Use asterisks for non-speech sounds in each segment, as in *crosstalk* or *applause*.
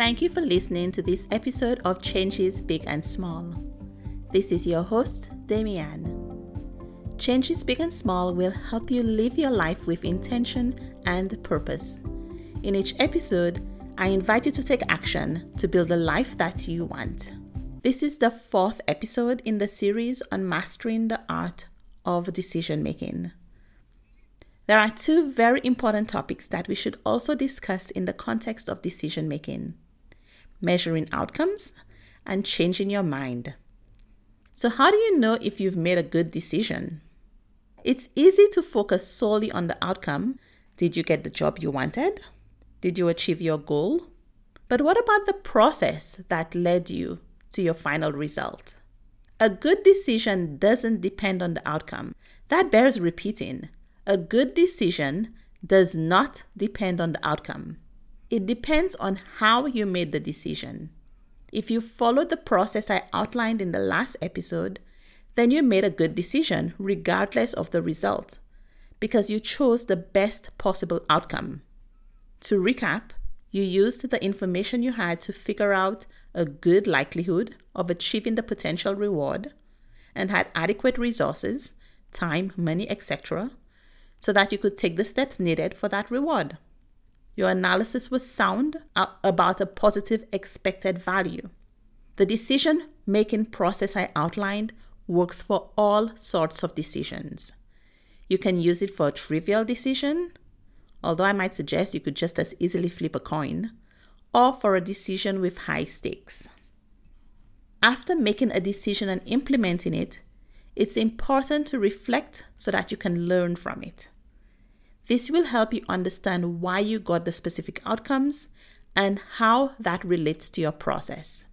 Thank you for listening to this episode of Changes Big and Small. This is your host, Damian. Changes Big and Small will help you live your life with intention and purpose. In each episode, I invite you to take action to build a life that you want. This is the fourth episode in the series on mastering the art of decision making. There are two very important topics that we should also discuss in the context of decision making measuring outcomes and changing your mind. So, how do you know if you've made a good decision? It's easy to focus solely on the outcome. Did you get the job you wanted? Did you achieve your goal? But what about the process that led you to your final result? A good decision doesn't depend on the outcome. That bears repeating. A good decision does not depend on the outcome. It depends on how you made the decision. If you followed the process I outlined in the last episode, then you made a good decision regardless of the result because you chose the best possible outcome. To recap, you used the information you had to figure out a good likelihood of achieving the potential reward and had adequate resources, time, money, etc., so that you could take the steps needed for that reward. Your analysis was sound uh, about a positive expected value. The decision making process I outlined works for all sorts of decisions. You can use it for a trivial decision, although I might suggest you could just as easily flip a coin, or for a decision with high stakes. After making a decision and implementing it, it's important to reflect so that you can learn from it. This will help you understand why you got the specific outcomes and how that relates to your process.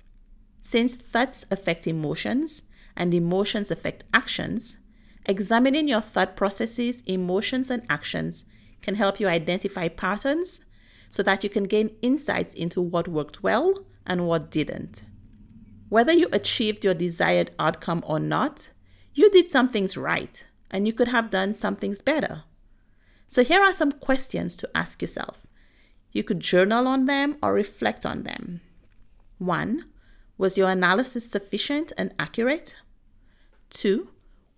Since thoughts affect emotions and emotions affect actions, examining your thought processes, emotions, and actions can help you identify patterns so that you can gain insights into what worked well and what didn't. Whether you achieved your desired outcome or not, you did some things right and you could have done some things better. So, here are some questions to ask yourself. You could journal on them or reflect on them. One, was your analysis sufficient and accurate? Two,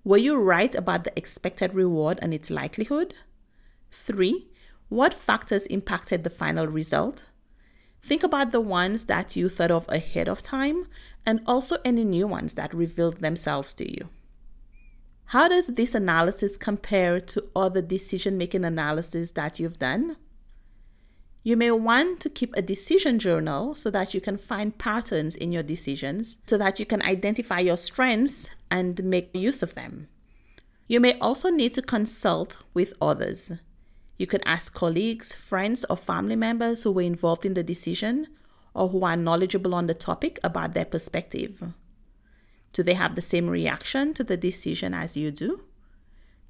were you right about the expected reward and its likelihood? Three, what factors impacted the final result? Think about the ones that you thought of ahead of time and also any new ones that revealed themselves to you. How does this analysis compare to other decision making analysis that you've done? You may want to keep a decision journal so that you can find patterns in your decisions, so that you can identify your strengths and make use of them. You may also need to consult with others. You could ask colleagues, friends, or family members who were involved in the decision or who are knowledgeable on the topic about their perspective. Do they have the same reaction to the decision as you do?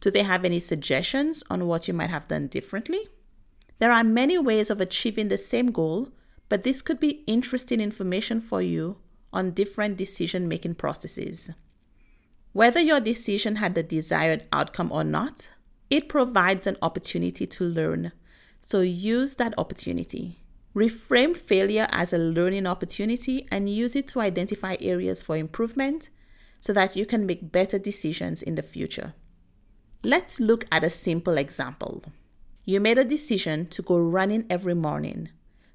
Do they have any suggestions on what you might have done differently? There are many ways of achieving the same goal, but this could be interesting information for you on different decision making processes. Whether your decision had the desired outcome or not, it provides an opportunity to learn. So use that opportunity. Reframe failure as a learning opportunity and use it to identify areas for improvement so that you can make better decisions in the future. Let's look at a simple example. You made a decision to go running every morning,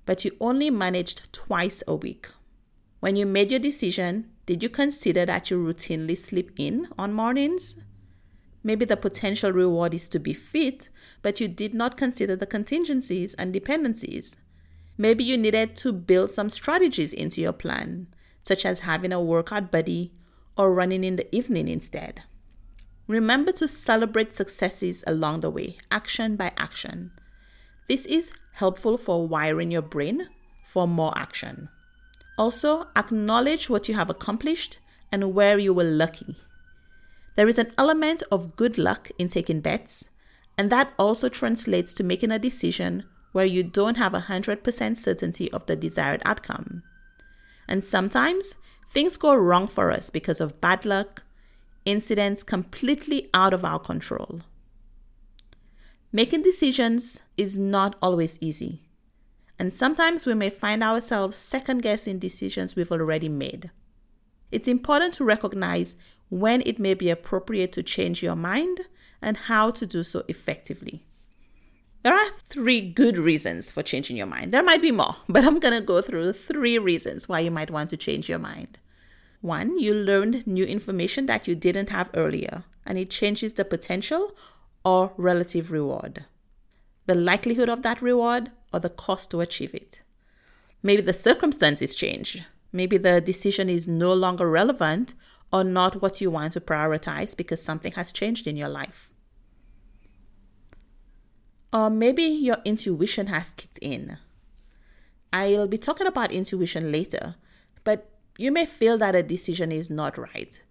but you only managed twice a week. When you made your decision, did you consider that you routinely sleep in on mornings? Maybe the potential reward is to be fit, but you did not consider the contingencies and dependencies. Maybe you needed to build some strategies into your plan, such as having a workout buddy or running in the evening instead. Remember to celebrate successes along the way, action by action. This is helpful for wiring your brain for more action. Also, acknowledge what you have accomplished and where you were lucky. There is an element of good luck in taking bets, and that also translates to making a decision where you don't have 100% certainty of the desired outcome. And sometimes things go wrong for us because of bad luck, incidents completely out of our control. Making decisions is not always easy. and sometimes we may find ourselves second guessing decisions we've already made. It's important to recognize when it may be appropriate to change your mind and how to do so effectively. There are three good reasons for changing your mind. There might be more, *laughs* but I'm going to go through three reasons why you might want to change your mind. One, you learned new information that you didn't have earlier, and it changes the potential or relative reward. The likelihood of that reward or the cost to achieve it. Maybe the circumstances change. Maybe the decision is no longer relevant or not what you want to prioritize because something has changed in your life. Or maybe your intuition has kicked in. I'll be talking about intuition later, but you may feel that a decision is not right.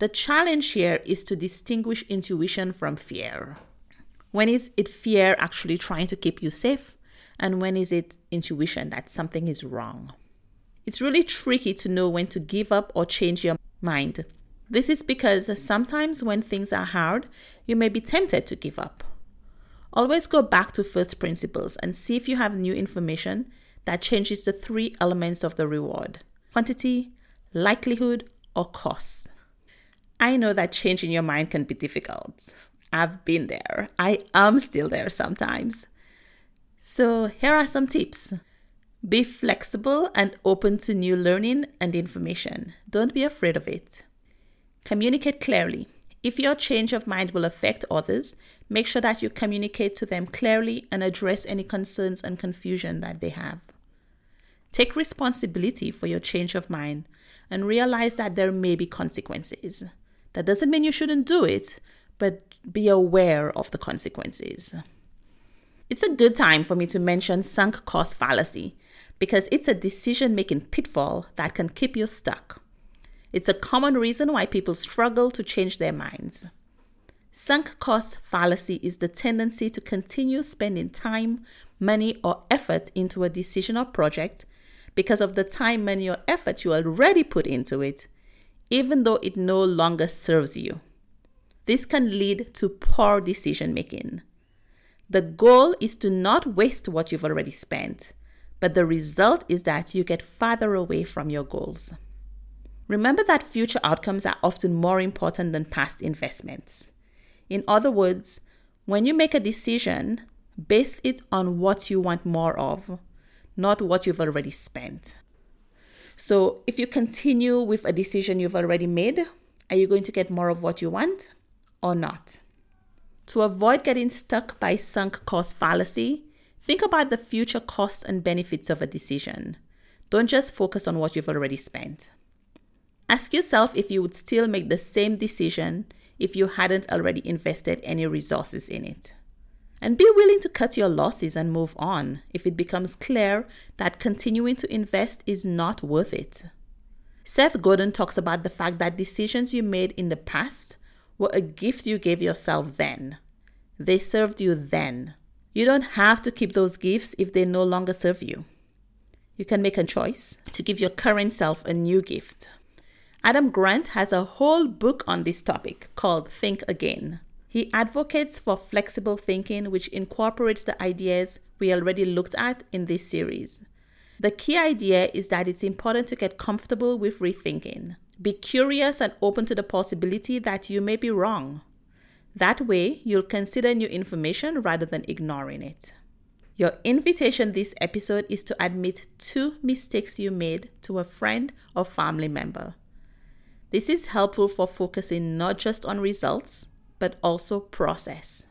The challenge here is to distinguish intuition from fear. When is it fear actually trying to keep you safe? And when is it intuition that something is wrong? It's really tricky to know when to give up or change your mind. This is because sometimes when things are hard, you may be tempted to give up. Always go back to first principles and see if you have new information that changes the three elements of the reward quantity, likelihood, or cost. I know that changing your mind can be difficult. I've been there. I am still there sometimes. So, here are some tips. Be flexible and open to new learning and information. Don't be afraid of it. Communicate clearly. If your change of mind will affect others, make sure that you communicate to them clearly and address any concerns and confusion that they have. Take responsibility for your change of mind and realize that there may be consequences. That doesn't mean you shouldn't do it, but be aware of the consequences. It's a good time for me to mention sunk cost fallacy because it's a decision making pitfall that can keep you stuck. It's a common reason why people struggle to change their minds. Sunk cost fallacy is the tendency to continue spending time, money, or effort into a decision or project because of the time, money, or effort you already put into it, even though it no longer serves you. This can lead to poor decision making. The goal is to not waste what you've already spent, but the result is that you get farther away from your goals. Remember that future outcomes are often more important than past investments. In other words, when you make a decision, base it on what you want more of, not what you've already spent. So, if you continue with a decision you've already made, are you going to get more of what you want or not? To avoid getting stuck by sunk cost fallacy, think about the future costs and benefits of a decision. Don't just focus on what you've already spent. Ask yourself if you would still make the same decision if you hadn't already invested any resources in it. And be willing to cut your losses and move on if it becomes clear that continuing to invest is not worth it. Seth Godin talks about the fact that decisions you made in the past were a gift you gave yourself then. They served you then. You don't have to keep those gifts if they no longer serve you. You can make a choice to give your current self a new gift. Adam Grant has a whole book on this topic called Think Again. He advocates for flexible thinking, which incorporates the ideas we already looked at in this series. The key idea is that it's important to get comfortable with rethinking. Be curious and open to the possibility that you may be wrong. That way, you'll consider new information rather than ignoring it. Your invitation this episode is to admit two mistakes you made to a friend or family member. This is helpful for focusing not just on results, but also process.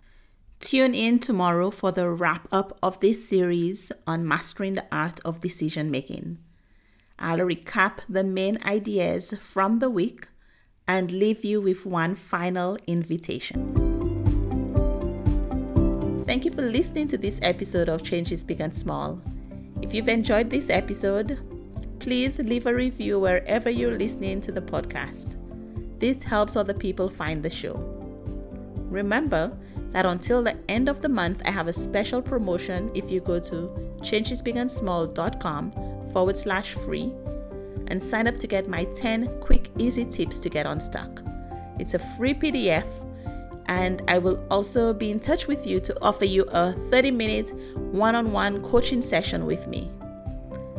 Tune in tomorrow for the wrap up of this series on mastering the art of decision making. I'll recap the main ideas from the week and leave you with one final invitation. Thank you for listening to this episode of Changes Big and Small. If you've enjoyed this episode, please leave a review wherever you're listening to the podcast. This helps other people find the show. Remember that until the end of the month, I have a special promotion if you go to changesbigandsmall.com forward slash free and sign up to get my 10 quick, easy tips to get unstuck. It's a free PDF And I will also be in touch with you to offer you a 30 minute one on one coaching session with me.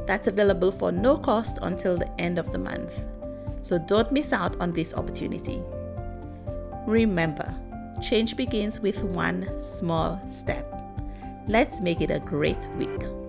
That's available for no cost until the end of the month. So don't miss out on this opportunity. Remember, change begins with one small step. Let's make it a great week.